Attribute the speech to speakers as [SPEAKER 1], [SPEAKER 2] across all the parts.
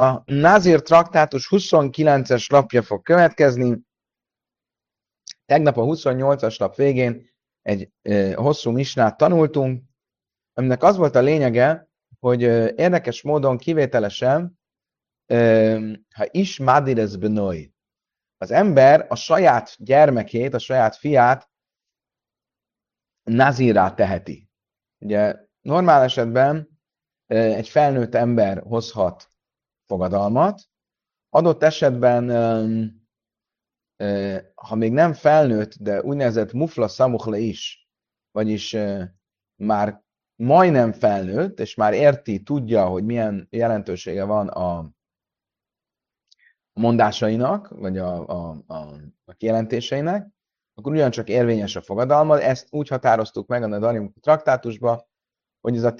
[SPEAKER 1] a Nazir traktátus 29-es lapja fog következni. Tegnap a 28-as lap végén egy hosszú misnát tanultunk, aminek az volt a lényege, hogy érdekes módon kivételesen, e, ha is Madirez Benoi, az ember a saját gyermekét, a saját fiát nazírá teheti. Ugye normál esetben egy felnőtt ember hozhat fogadalmat, adott esetben, ha még nem felnőtt, de úgynevezett mufla szamuchla is, vagyis már majdnem felnőtt, és már érti, tudja, hogy milyen jelentősége van a mondásainak, vagy a, a, a, a kijelentéseinek, akkor ugyancsak érvényes a fogadalma. Ezt úgy határoztuk meg a Darim traktátusba, hogy ez a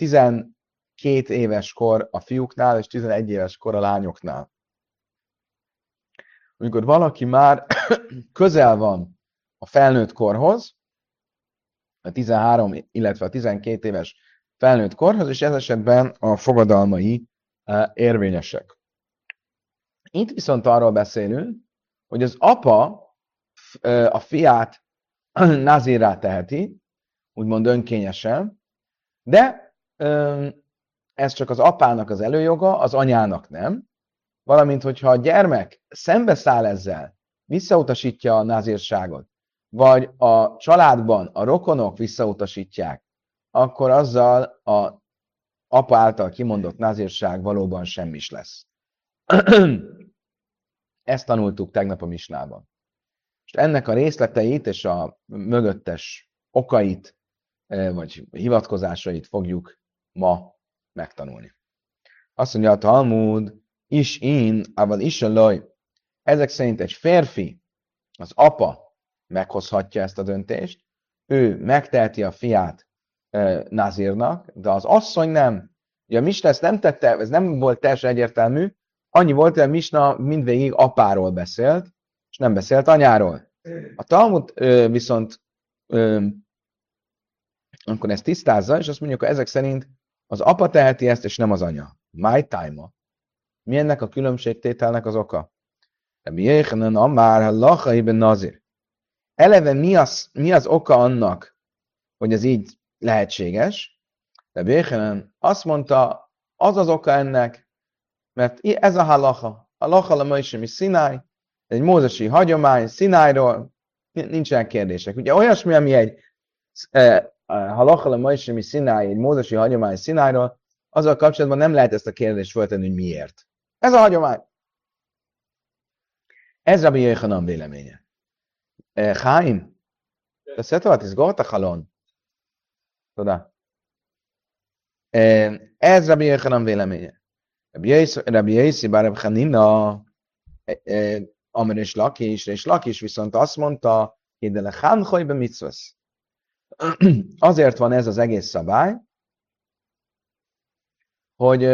[SPEAKER 1] 12 éves kor a fiúknál, és 11 éves kor a lányoknál. Amikor valaki már közel van a felnőtt korhoz, a 13, illetve a 12 éves felnőtt korhoz, és ez esetben a fogadalmai e, érvényesek. Itt viszont arról beszélünk, hogy az apa e, a fiát nazírá teheti, úgymond önkényesen, de ez csak az apának az előjoga, az anyának nem. Valamint, hogyha a gyermek szembeszáll ezzel, visszautasítja a názírságot, vagy a családban a rokonok visszautasítják, akkor azzal a apa által kimondott názírság valóban semmis lesz. Ezt tanultuk tegnap a misnában. És ennek a részleteit és a mögöttes okait, vagy hivatkozásait fogjuk ma megtanulni. Azt mondja a Talmud, is én, ával is a laj. Ezek szerint egy férfi, az apa meghozhatja ezt a döntést, ő megteheti a fiát e, Nazírnak, de az asszony nem. Ugye a Misna ezt nem tette, ez nem volt teljesen egyértelmű, annyi volt, hogy a Misna mindvégig apáról beszélt, és nem beszélt anyáról. A Talmud ö, viszont ö, akkor ezt tisztázza, és azt mondjuk, hogy ezek szerint az apa teheti ezt, és nem az anya. My time Mi ennek a különbségtételnek az oka? Mi Jéhanan Amár Lacha Ibn Nazir. Eleve mi az, mi az oka annak, hogy ez így lehetséges? De Jéhanan azt mondta, az az oka ennek, mert ez a halacha. A lacha a mi Sinai, egy mózesi hagyomány, Sinairól, nincsen kérdések. Ugye olyasmi, ami egy e, halacha le majsemi szináj, egy mózesi hagyomány szinájról, azzal kapcsolatban nem lehet ezt a kérdést föltenni, hogy miért. Ez a hagyomány. Ez Rabbi Jöjhanan véleménye. E, Chaim, te szetolat is gota halon. Tudod? E, ez Rabbi Jöjhanan véleménye. Rabbi Jöjszi, bár Rabbi Hanina, e, Amir és Lakis, és Lakis viszont azt mondta, hogy de le hánhoj be mitzvasz. Azért van ez az egész szabály, hogy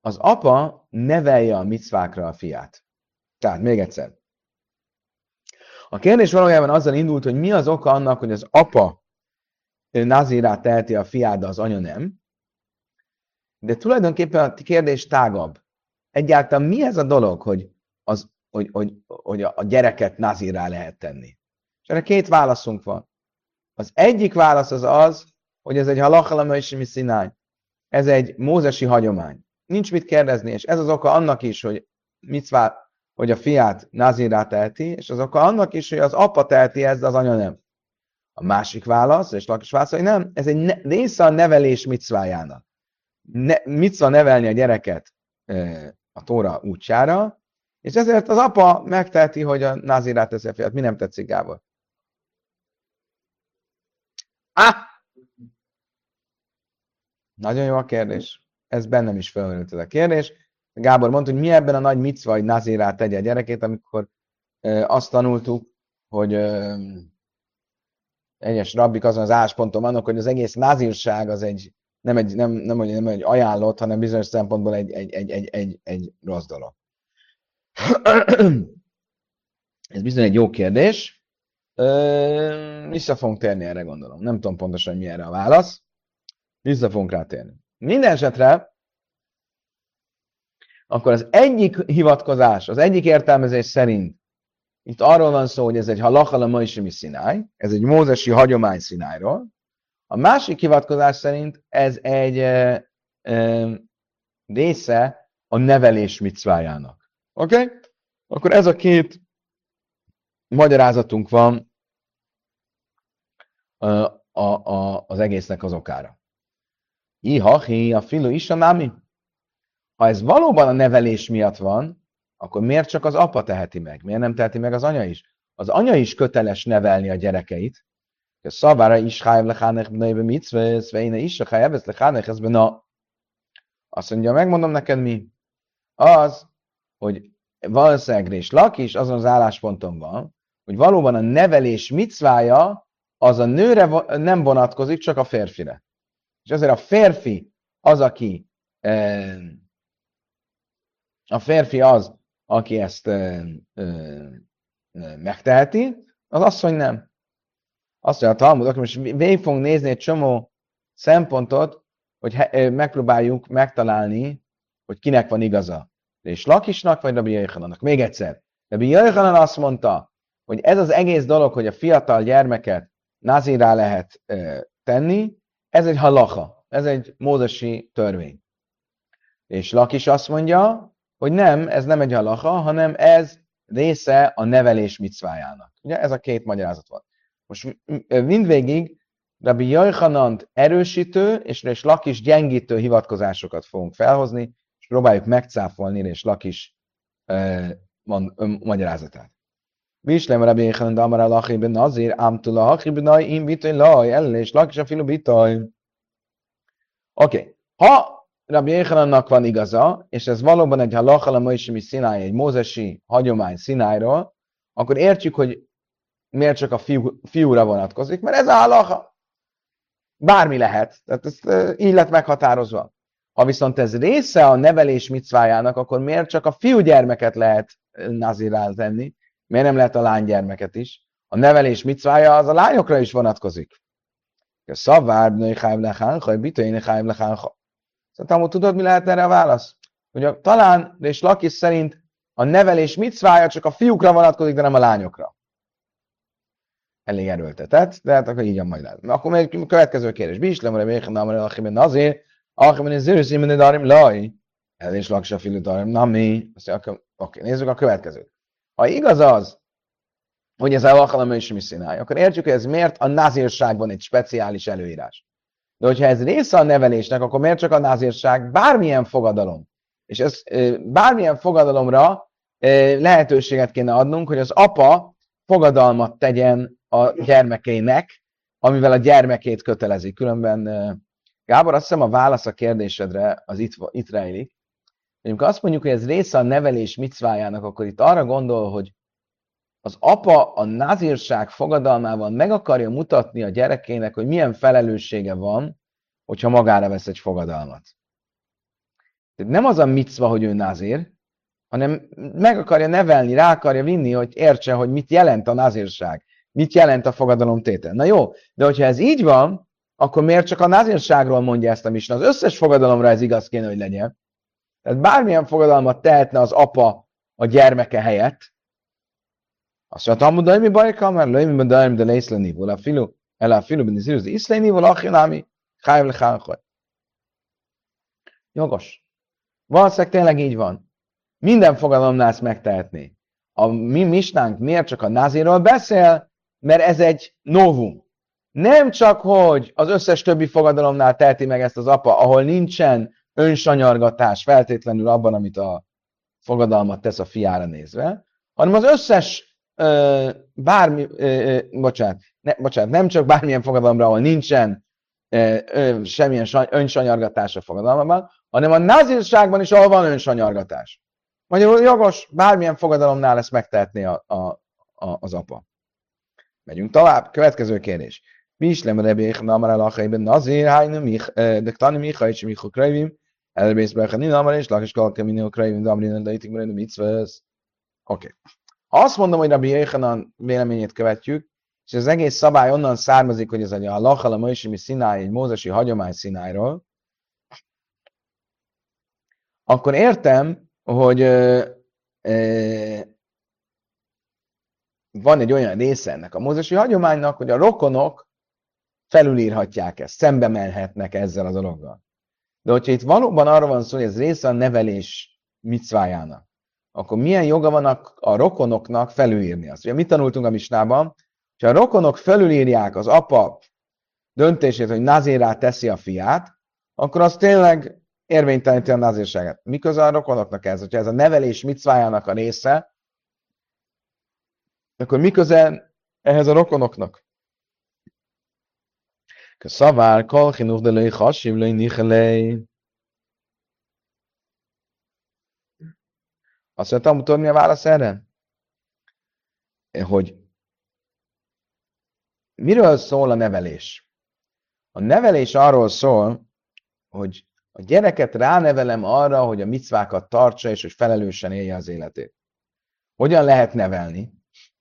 [SPEAKER 1] az apa nevelje a micvákra a fiát. Tehát még egyszer. A kérdés valójában azzal indult, hogy mi az oka annak, hogy az apa nazírát teheti a fiát, de az anya nem. De tulajdonképpen a kérdés tágabb. Egyáltalán mi ez a dolog, hogy, az, hogy, hogy, hogy a gyereket nazírá lehet tenni? És erre két válaszunk van. Az egyik válasz az az, hogy ez egy halachalama és mi színány. Ez egy mózesi hagyomány. Nincs mit kérdezni, és ez az oka annak is, hogy micvá, hogy a fiát nazírá teheti, és az oka annak is, hogy az apa teheti ezt, az anya nem. A másik válasz, és lakis válasz, hogy nem, ez egy ne, része a nevelés micvájának. Ne, micva nevelni a gyereket e, a tóra útjára, és ezért az apa megteheti, hogy a nazírát teszi a fiát. Mi nem tetszik, Gábor? Ah! Nagyon jó a kérdés. Ez bennem is felmerült ez a kérdés. Gábor mondta, hogy mi ebben a nagy micva, hogy nazírát tegye a gyerekét, amikor e, azt tanultuk, hogy e, egyes rabbik azon az ásponton vannak, hogy az egész nazírság az egy nem egy, nem, nem, nem, nem egy ajánlott, hanem bizonyos szempontból egy, egy, egy, egy, egy, egy rossz dolog. Ez bizony egy jó kérdés. Vissza fogunk térni erre, gondolom. Nem tudom pontosan, mi erre a válasz. Vissza fogunk rá térni. Minden esetre akkor az egyik hivatkozás, az egyik értelmezés szerint itt arról van szó, hogy ez egy halakala maisimi szináj, ez egy mózesi hagyomány szinájról. A másik hivatkozás szerint ez egy e, e, része a nevelés micvájának. Oké? Okay? Akkor ez a két magyarázatunk van a, a, a, az egésznek az okára. Ihahi, a filu is a námi. Ha ez valóban a nevelés miatt van, akkor miért csak az apa teheti meg? Miért nem teheti meg az anya is? Az anya is köteles nevelni a gyerekeit. Szavára is hájv lechánek bnőbe mitzvesz, veine is a hájv lechánek ez bena. Azt mondja, megmondom neked mi? Az, hogy valószínűleg és is azon az állásponton van, hogy valóban a nevelés micvája az a nőre nem vonatkozik, csak a férfire. És ezért a férfi az, aki a férfi az, aki ezt megteheti, az asszony nem. Azt mondja a Talmud, akkor most végig fogunk nézni egy csomó szempontot, hogy megpróbáljuk megtalálni, hogy kinek van igaza. És Lakisnak, vagy Rabbi Jöjjhanannak. Még egyszer. Rabbi Jöjjhanan azt mondta, hogy ez az egész dolog, hogy a fiatal gyermeket nazirá lehet tenni, ez egy halacha, ez egy mózesi törvény. És Lakis azt mondja, hogy nem, ez nem egy halacha, hanem ez része a nevelés micvájának. Ugye ez a két magyarázat van. Most mindvégig Rabbi Jajhanant erősítő és, és Lakis gyengítő hivatkozásokat fogunk felhozni, és próbáljuk megcáfolni és Lakis uh, van, magyarázatát. Vislem Rabbi Jajhanant Amara Lachi ben Nazir, Amtula Hachi ben Naj, Im Bitaj Laj, El és Lakis a filu. Oké, ha Rabbi Jéhanannak van igaza, és ez valóban egy halachal a Moisimi Szinály, egy mózesi hagyomány Szinályról, akkor értjük, hogy miért csak a fiú, fiúra vonatkozik, mert ez a halacha. Bármi lehet. Tehát ez így lett meghatározva. Ha viszont ez része a nevelés micvájának, akkor miért csak a fiúgyermeket lehet nazirál tenni? Miért nem lehet a lánygyermeket is? A nevelés micvája az a lányokra is vonatkozik. Szavár, női hájv lechán, haj, bitói hájv lechán, Szóval tudod, mi lehet erre a válasz? Hogy a, talán, és Lakis szerint a nevelés micvája csak a fiúkra vonatkozik, de nem a lányokra. Elég erőltetett, de hát akkor így van majd lehet. Akkor még a következő kérdés. Bíslem, hogy nem achiben azért, achiben is zősz, imen darim laj. Ez is laksa filu darim, na mi? Oké, nézzük a következőt. Ha igaz az, hogy ez alkalom is mi színálj, akkor értjük, hogy ez miért a nazírságban egy speciális előírás. De hogyha ez része a nevelésnek, akkor miért csak a názírság? Bármilyen fogadalom. És ez bármilyen fogadalomra lehetőséget kéne adnunk, hogy az apa fogadalmat tegyen a gyermekének, amivel a gyermekét kötelezi. Különben, Gábor, azt hiszem a válasz a kérdésedre az itt, itt rejlik. Amikor azt mondjuk, hogy ez része a nevelés micvájának, akkor itt arra gondol, hogy az apa a názírság fogadalmával meg akarja mutatni a gyerekének, hogy milyen felelőssége van, hogyha magára vesz egy fogadalmat. Tehát nem az a micva, hogy ő názír, hanem meg akarja nevelni, rá akarja vinni, hogy értse, hogy mit jelent a názírság, mit jelent a fogadalom tétel. Na jó, de hogyha ez így van, akkor miért csak a názírságról mondja ezt a misna? Az összes fogadalomra ez igaz kéne, hogy legyen. Tehát bármilyen fogadalmat tehetne az apa a gyermeke helyett, azt mondja, Talmud Daimi Bajka, mert Laimi Ben Daim de Leiszleni, a filu, el a filu Ben Iziruz Iszleni, vala Achinámi, Chájv le Jogos. Valószínűleg tényleg így van. Minden fogalomnál ezt megtehetné. A mi misnánk miért csak a názéről beszél, mert ez egy novum. Nem csak, hogy az összes többi fogadalomnál teheti meg ezt az apa, ahol nincsen önsanyargatás feltétlenül abban, amit a fogadalmat tesz a fiára nézve, hanem az összes bármi, bocsánat, ne, bocsánat, nem csak bármilyen fogadalomra, ahol nincsen semmilyen önsanyargatás a fogadalomban, hanem a nazírságban is, ahol van önsanyargatás. Magyarul jogos, bármilyen fogadalomnál ezt megtehetné a, a, a, az apa. Megyünk tovább. Következő kérdés. Mi is nem rebék, namar el achaiben nazír, hájna mich, de tani micha, és micha krajvim, elbész bechanin, namar és lakis kalka minél krajvim, de amrin, de itik mert mitzvesz. Oké. Ha azt mondom, hogy Rabbi Jéhanan véleményét követjük, és az egész szabály onnan származik, hogy ez lachal a Moisimi Szinály, egy mózesi hagyomány Szinályról, akkor értem, hogy van egy olyan része ennek a mózesi hagyománynak, hogy a rokonok felülírhatják ezt, szembe menhetnek ezzel a dologgal. De hogyha itt valóban arra van szó, hogy ez része a nevelés micvájának, akkor milyen joga van a, a rokonoknak felülírni azt? Ugye mit tanultunk a misnában? Ha a rokonok felülírják az apa döntését, hogy nazírá teszi a fiát, akkor az tényleg érvényteleníti a nazírságet. Miközben a rokonoknak ez? Hogyha ez a nevelés micvájának a része, akkor miközben ehhez a rokonoknak? Szavár, kol chinuch de lői hassiv lői nichelei. Azt mondtam, tudod mi a válasz erre? Hogy miről szól a nevelés? A nevelés arról szól, hogy a gyereket ránevelem arra, hogy a micvákat tartsa, és hogy felelősen élje az életét. Hogyan lehet nevelni?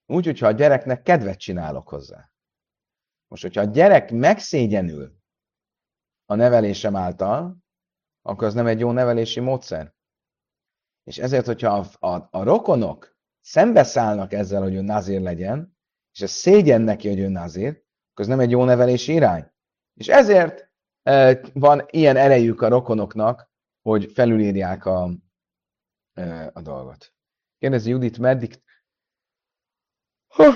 [SPEAKER 1] Úgy, hogyha a gyereknek kedvet csinálok hozzá. Most, hogyha a gyerek megszégyenül a nevelésem által, akkor az nem egy jó nevelési módszer. És ezért, hogyha a, a, a rokonok szembeszállnak ezzel, hogy ő nazír legyen, és ez szégyen neki, hogy ő nazír, akkor ez nem egy jó nevelési irány. És ezért e, van ilyen erejük a rokonoknak, hogy felülírják a, e, a dolgot. Kérdezi Judit, meddig... Ha,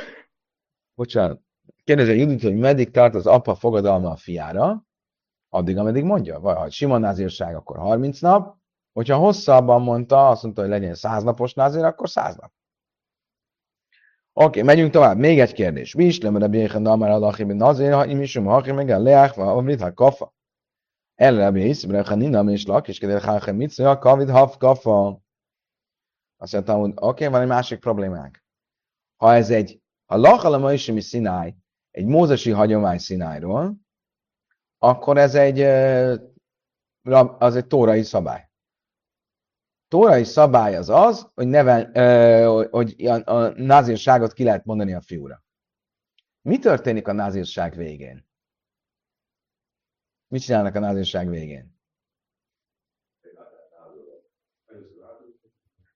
[SPEAKER 1] bocsánat. Kérdezi Judit, hogy meddig tart az apa fogadalma a fiára, addig, ameddig mondja. Vagy ha sima názírság, akkor 30 nap, hogyha hosszabban mondta, azt mondta, hogy legyen 100 napos názír, akkor 100 nap. Oké, okay, megyünk tovább. Még egy kérdés. Mi is lemre bérhen damar alachi bin nazir, ha imisum hachi meg a leach, va avrit ha kafa. El rabbi iszbre, ha ninam és lak, és kedel ha mitzu, a kavid haf kafa. Azt mondtam, hogy oké, okay, van egy másik problémánk. Ha ez egy, ha lachalama is, mi szináj, egy mózesi hagyomány szinájról, akkor ez egy, az egy tórai szabály tórai szabály az az, hogy, nevel, hogy a, názírságot ki lehet mondani a fiúra. Mi történik a názírság végén? Mit csinálnak a názírság végén?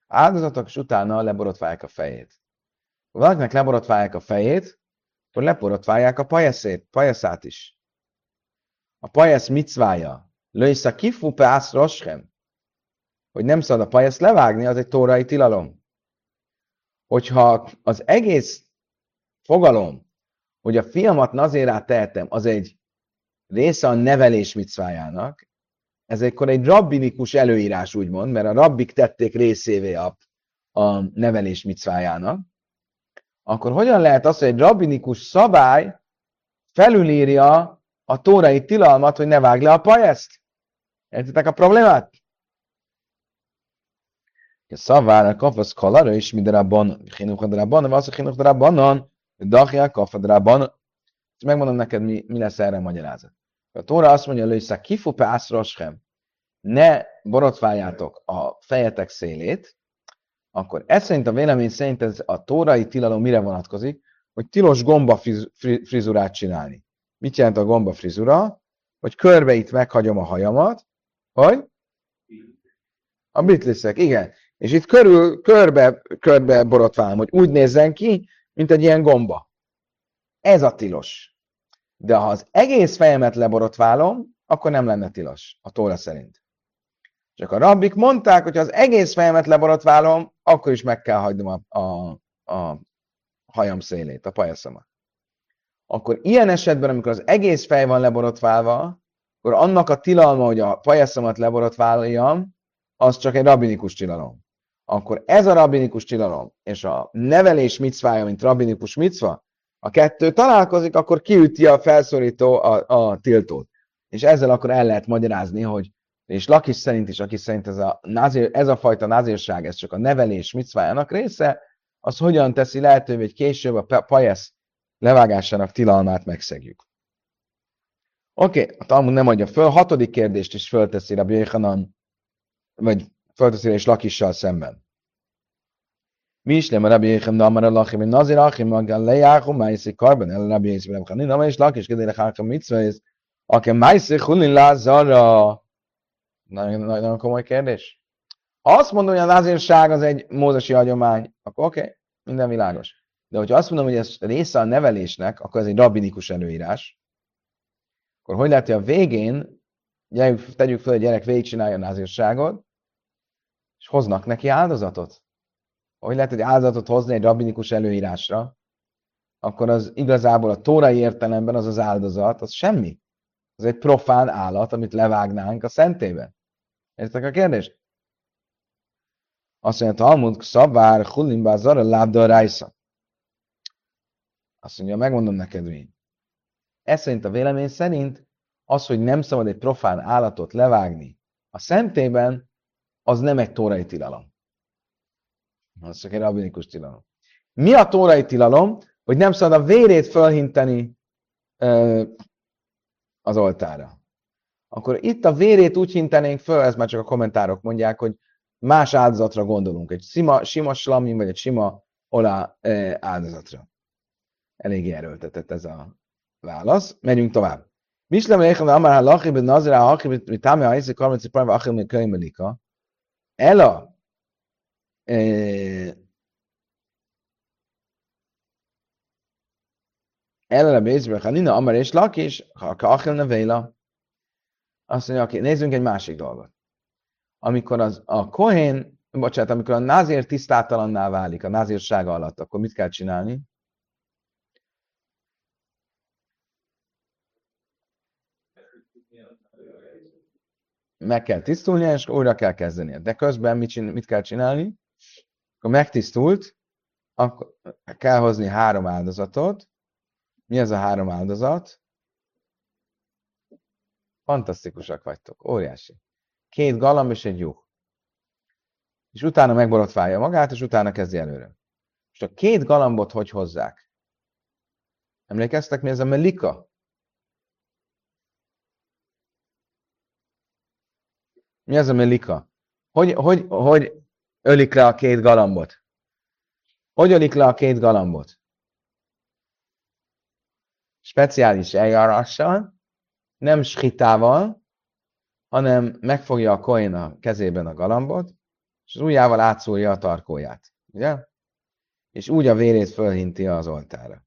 [SPEAKER 1] Áldozatok, és utána leborotválják a fejét. Valakinek leborotválják a fejét, akkor leborotválják a pajeszét, pajeszát is. A pajesz micvája. Lőjsz kifu pe roschem hogy nem szabad a pajaszt levágni, az egy tórai tilalom. Hogyha az egész fogalom, hogy a fiamat nazérát tehetem, az egy része a nevelés micvájának, ez egykor egy rabbinikus előírás, úgymond, mert a rabbik tették részévé a, a nevelés micvájának, akkor hogyan lehet az, hogy egy rabbinikus szabály felülírja a tórai tilalmat, hogy ne vág le a pajaszt? Értitek a problémát? A kafasz kalara is mi darabban, chinuch darabban, vagy az a chinuch darabbanon, dachja kafa darabban. Megmondom neked, mi, mi lesz erre a magyarázat. A Tóra azt mondja, hogy kifu pászroschem, ne borotváljátok a fejetek szélét, akkor ez szerint a vélemény szerint ez a tórai tilalom mire vonatkozik, hogy tilos gomba frizurát csinálni. Mit jelent a gomba frizura? Hogy körbe itt meghagyom a hajamat, hogy? A bitliszek, igen. És itt körül, körbe, körbe borotválom, hogy úgy nézzen ki, mint egy ilyen gomba. Ez a tilos. De ha az egész fejemet leborotválom, akkor nem lenne tilos, a tóra szerint. Csak a rabbik mondták, hogy ha az egész fejemet leborotválom, akkor is meg kell hagynom a, a, a hajam szélét, a pajaszomat. Akkor ilyen esetben, amikor az egész fej van leborotválva, akkor annak a tilalma, hogy a pajaszomat leborotváljam, az csak egy rabinikus tilalom akkor ez a rabinikus tilalom és a nevelés micvája, mint rabinikus micva, a kettő találkozik, akkor kiüti a felszólító a, a tiltót. És ezzel akkor el lehet magyarázni, hogy és Lakis szerint is, aki szerint ez a, nazir, ez a fajta nazírság, ez csak a nevelés micvájának része, az hogyan teszi lehetővé, hogy később a pajesz levágásának tilalmát megszegjük. Oké, okay, a Talmud nem adja föl, hatodik kérdést is fölteszi a Bjöjhanan, vagy fölteszi és Lakissal szemben. Mi is nem a Rabbi Yechem Damar Alachim in Nazir Achim a Galeachum Maisi Karban el Rabbi Yechem Rabbi Chanin Amar is Lakish Kedei Lechacham Mitzvahs Akem Maisi Chulin Lazara Nagyon komoly kérdés. Azt mondom, hogy a názírság az egy mózesi hagyomány, akkor oké, okay, minden világos. De hogyha azt mondom, hogy ez része a nevelésnek, akkor ez egy rabbinikus előírás, akkor hogy lehet, hogy a végén tegyük fel, hogy a gyerek végigcsinálja a názírságot, és hoznak neki áldozatot? Hogy lehet, hogy áldozatot hozni egy rabbinikus előírásra, akkor az igazából a tórai értelemben az az áldozat, az semmi. Az egy profán állat, amit levágnánk a szentébe. Értek a kérdést? Azt mondja, Talmud, szabár, hulimba, zara, lábda, rájsza. Azt mondja, megmondom neked mi. Ez szerint a vélemény szerint az, hogy nem szabad egy profán állatot levágni a szentében, az nem egy tórai tilalom. Az csak egy rabinikus tilalom. Mi a tórai tilalom? Hogy nem szabad a vérét fölhinteni ö, az oltára. Akkor itt a vérét úgy hintenénk föl, ez már csak a kommentárok mondják, hogy más áldozatra gondolunk. Egy sima, sima slamin, vagy egy sima olá áldozatra. Eléggé erőltetett ez a válasz. Menjünk tovább. Mislem Lechem Amar Halachi ben Nazira Halachi ben Tami Haisi Karmet Cipar Vachim ben Könyv Melika. Ela Ela Bézbe Hanina Amar és Lakis ha Kachel Nevéla. Azt mondja, oké, nézzünk egy másik dolgot. Amikor az, a Kohén, bocsánat, amikor a názér tisztátalanná válik a názírsága alatt, akkor mit kell csinálni? meg kell tisztulnia, és újra kell kezdenie. De közben mit, csin- mit kell csinálni? Akkor megtisztult, akkor kell hozni három áldozatot. Mi ez a három áldozat? Fantasztikusak vagytok, óriási. Két galamb és egy juh. És utána megborotválja magát, és utána kezdi előre. És a két galambot hogy hozzák? Emlékeztek, mi ez a melika? Mi az a melika? Hogy, hogy, hogy ölik le a két galambot? Hogy ölik le a két galambot? Speciális eljárással, nem skitával, hanem megfogja a koin a kezében a galambot, és az ujjával átszúrja a tarkóját. Ugye? És úgy a vérét fölhinti az oltára.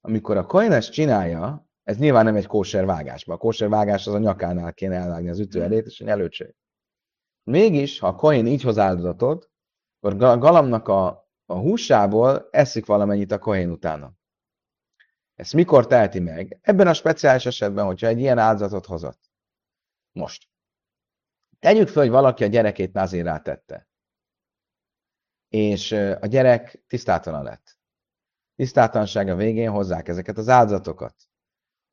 [SPEAKER 1] Amikor a koin ezt csinálja, ez nyilván nem egy kóser vágásba. A kóser vágás az a nyakánál kéne elvágni az ütőerét, és egy előcség. Mégis, ha a koin így hoz áldozatot, akkor a galamnak a, a húsából eszik valamennyit a kohén utána. Ezt mikor teheti meg? Ebben a speciális esetben, hogyha egy ilyen áldozatot hozott. Most. Tegyük fel, hogy valaki a gyerekét nazírá tette. És a gyerek tisztátalan lett. Tisztátalansága végén hozzák ezeket az áldozatokat.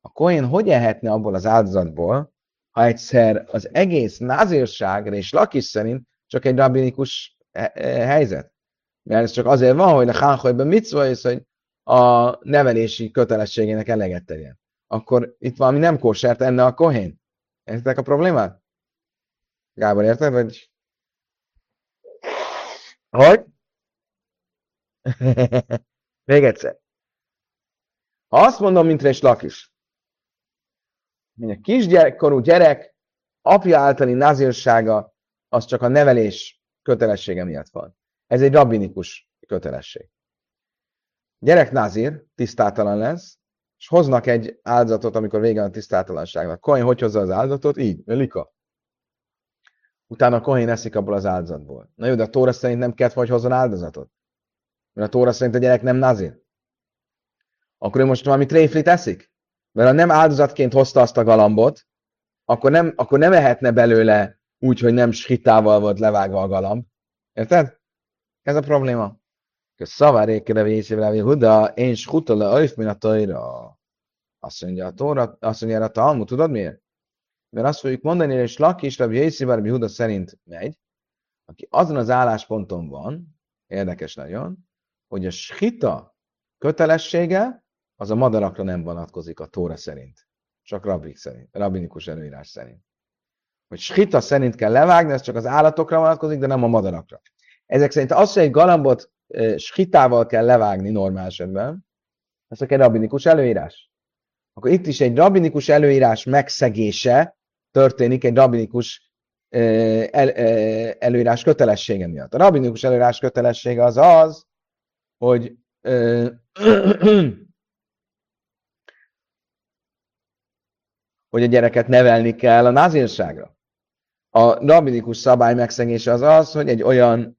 [SPEAKER 1] A Kohen hogy ehetne abból az áldozatból, ha egyszer az egész názírság és lakis szerint csak egy rabinikus helyzet? Mert ez csak azért van, hogy a Hánhojban mit szól, hogy a nevelési kötelességének eleget tegyen. Akkor itt valami nem kósert enne a kohén. Értek a problémát? Gábor, érted? Vagy... Hogy? Még egyszer. Ha azt mondom, mint Rés Lakis, hogy a kisgyerekkorú gyerek apja általi nazírsága az csak a nevelés kötelessége miatt van. Ez egy rabbinikus kötelesség. Gyerek nazír, tisztátalan lesz, és hoznak egy áldozatot, amikor vége a tisztátalanságnak. Kohen hogy hozza az áldozatot? Így, lika. Utána a Kohen eszik abból az áldozatból. Na jó, de a Tóra szerint nem kellett, hogy hozzon áldozatot. Mert a Tóra szerint a gyerek nem nazír. Akkor ő most valami tréflit eszik? mert ha nem áldozatként hozta azt a galambot, akkor nem, akkor nem ehetne belőle úgy, hogy nem skitával volt levágva a galamb. Érted? Ez a probléma. Szavárékre vésével, Huda, én skutola ajf min a tojra. Azt mondja a Tóra, azt mondja a Talmud, tudod miért? Mert azt fogjuk mondani, hogy Laki és Rabbi Jészibár Huda szerint megy, aki azon az állásponton van, érdekes nagyon, hogy a skita kötelessége az a madarakra nem vonatkozik a Tóra szerint. Csak rabbik szerint, rabbinikus előírás szerint. Hogy skita szerint kell levágni, ez csak az állatokra vonatkozik, de nem a madarakra. Ezek szerint az, hogy egy galambot skitával kell levágni normál esetben, ez egy rabbinikus előírás. Akkor itt is egy rabbinikus előírás megszegése történik egy rabbinikus el, előírás kötelessége miatt. A rabinikus előírás kötelessége az az, hogy hogy a gyereket nevelni kell a názírságra. A rabinikus szabály megszegése az az, hogy egy olyan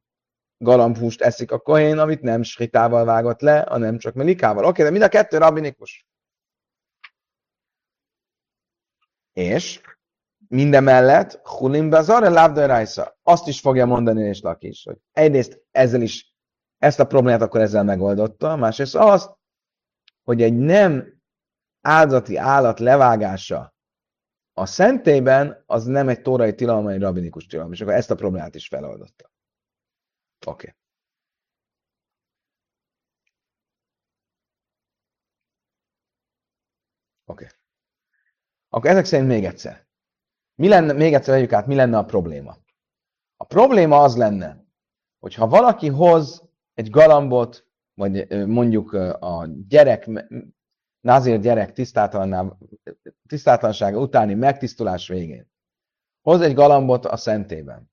[SPEAKER 1] galambhúst eszik a kohén, amit nem skritával vágott le, hanem csak melikával. Oké, de mind a kettő rabinikus. És mindemellett Hulim Bazar Lábda Rajsa azt is fogja mondani és Lakis, hogy egyrészt ezzel is ezt a problémát akkor ezzel megoldotta, másrészt azt, hogy egy nem áldati állat levágása a szentében az nem egy tórai tilalom, hanem egy rabinikus tilalom, és akkor ezt a problémát is feloldotta. Okay. Oké. Okay. Akkor ezek szerint még egyszer. Mi lenne, még egyszer vegyük át, mi lenne a probléma? A probléma az lenne, hogy ha valaki hoz egy galambot, vagy mondjuk a gyerek, názér gyerek tisztátlansága utáni megtisztulás végén, hoz egy galambot a szentében,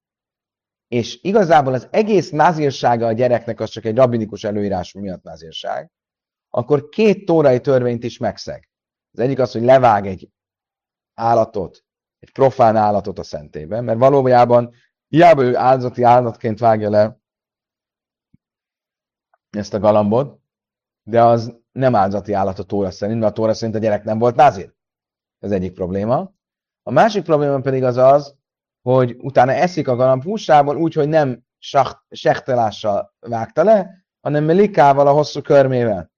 [SPEAKER 1] és igazából az egész názírsága a gyereknek az csak egy rabinikus előírás miatt názírság, akkor két tórai törvényt is megszeg. Az egyik az, hogy levág egy állatot, egy profán állatot a szentében, mert valójában hiába ő áldozati állatként vágja le ezt a galambot, de az nem áldozati állat a tóra szerint, mert a tóra szerint a gyerek nem volt názir. Ez egyik probléma. A másik probléma pedig az az, hogy utána eszik a galamb húsából úgy, hogy nem sektelással vágta le, hanem melikával a hosszú körmével.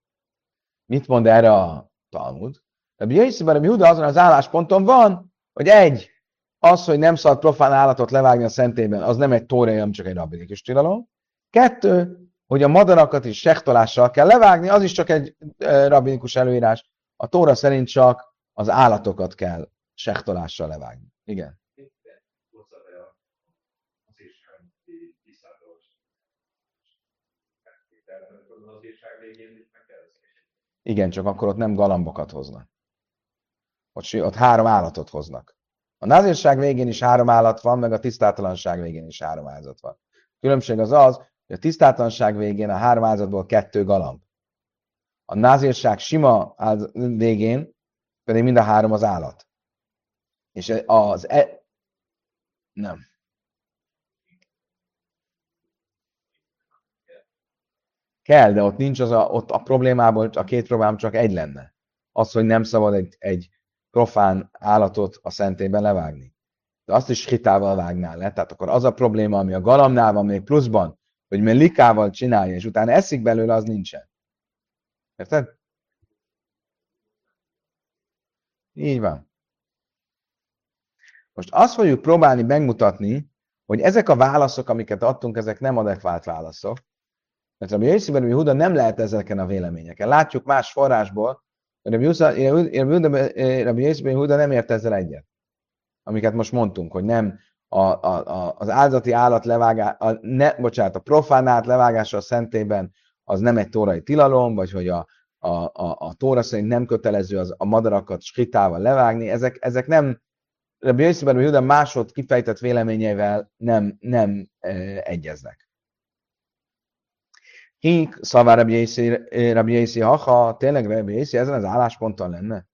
[SPEAKER 1] Mit mond erre a Talmud? Rabbi Jöjszibben, Rabbi Huda azon az állásponton van, hogy egy, az, hogy nem szabad profán állatot levágni a szentében, az nem egy tórai, hanem csak egy rabbinikus tilalom. Kettő, hogy a madarakat is sektolással kell levágni, az is csak egy rabbinikus előírás. A tóra szerint csak az állatokat kell sektolással levágni. Igen. Igen, csak akkor ott nem galambokat hoznak. Ott, ott három állatot hoznak. A názírság végén is három állat van, meg a tisztátalanság végén is három áldozat van. A különbség az az, hogy a tisztátalanság végén a három áldozatból kettő galamb. A názírság sima végén pedig mind a három az állat. És az e... Nem. Kell, de ott nincs az a, ott a problémából, a két problémám csak egy lenne. Az, hogy nem szabad egy, egy profán állatot a szentében levágni. De azt is hitával vágnál le. Tehát akkor az a probléma, ami a galamnál van még pluszban, hogy melikával csinálja, és utána eszik belőle, az nincsen. Érted? Így van. Most azt fogjuk próbálni megmutatni, hogy ezek a válaszok, amiket adtunk, ezek nem adekvált válaszok. Mert Rabbi Yossi Huda nem lehet ezeken a véleményeken. Látjuk más forrásból, Rabbi Yossi Huda nem ért ezzel egyet. Amiket most mondtunk, hogy nem a, a, a, az áldati állat levágá, a, ne, bocsánat, a profán állat levágása a szentében az nem egy tórai tilalom, vagy hogy a, a, a, a tóra szerint nem kötelező az, a madarakat skritával levágni, ezek, ezek nem, Rabbi Yossi Huda másod kifejtett véleményeivel nem, nem e, egyeznek. Hink, szavá Rabbi ha tényleg Rabbi ezen az állásponton lenne?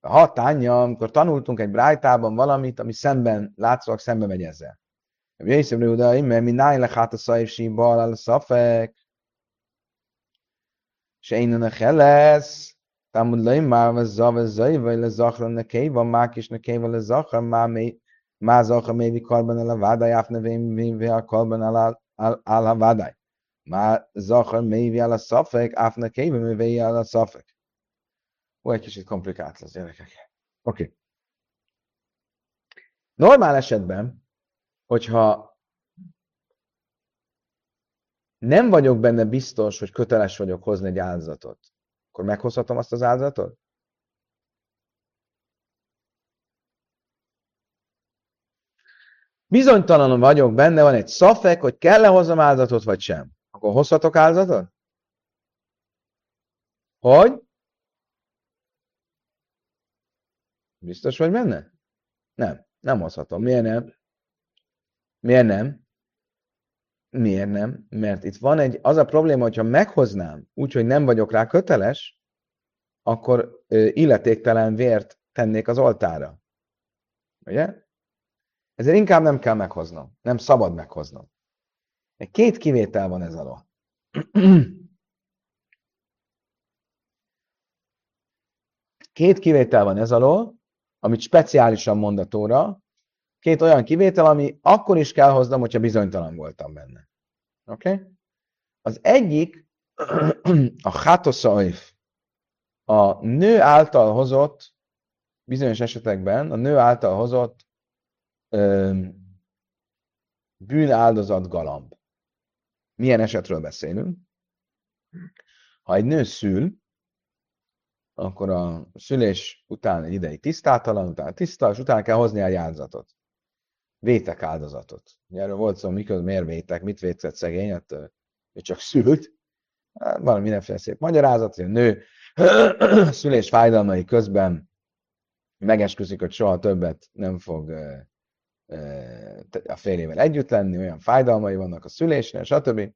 [SPEAKER 1] Ha tánya, amikor tanultunk egy brájtában valamit, ami szemben, látszólag szembe megy ezzel. Rabbi Jézsi Rabbi mert mi nájlek hát a szajvsi bal al szafek, se innen a helesz, tamud lai már a zav a le zahra ne kéva, mák is ne kéva le zahra, má mé, má mévi karban el a vádájáf nevén, a karban el a vádáj. Már Zachar mévi el a szafek, Áfna kéve mévi el a szafek. Ó, egy kicsit komplikált az gyerekek. Oké. Okay. Normál esetben, hogyha nem vagyok benne biztos, hogy köteles vagyok hozni egy áldozatot, akkor meghozhatom azt az áldozatot? Bizonytalanon vagyok benne, van egy szafek, hogy kell-e hozzam áldozatot, vagy sem. Akkor hozhatok áldozatot? Hogy? Biztos vagy benne? Nem, nem hozhatom. Miért nem? Miért nem? Miért nem? Mert itt van egy, az a probléma, hogyha meghoznám, úgyhogy nem vagyok rá köteles, akkor illetéktelen vért tennék az oltára. Ugye? Ezért inkább nem kell meghoznom. Nem szabad meghoznom. Két kivétel van ez alól. Két kivétel van ez alól, amit speciálisan mond a tóra, két olyan kivétel, ami akkor is kell hoznom, hogyha bizonytalan voltam benne. Oké? Okay? Az egyik a hátoszaif, a nő által hozott, bizonyos esetekben a nő által hozott ö, bűnáldozat galamb. Milyen esetről beszélünk? Ha egy nő szül, akkor a szülés után egy ideig tisztátalan, utána tiszta, és utána kell hozni a áldozatot. Vétek áldozatot. Erről volt szó, mikor miért vétek, mit vétett szegény, hát ő csak szült. Hát, van mindenféle szép magyarázat, hogy a nő szülés fájdalmai közben megesküszik, hogy soha többet nem fog a férjével együtt lenni, olyan fájdalmai vannak a szülésnél, stb.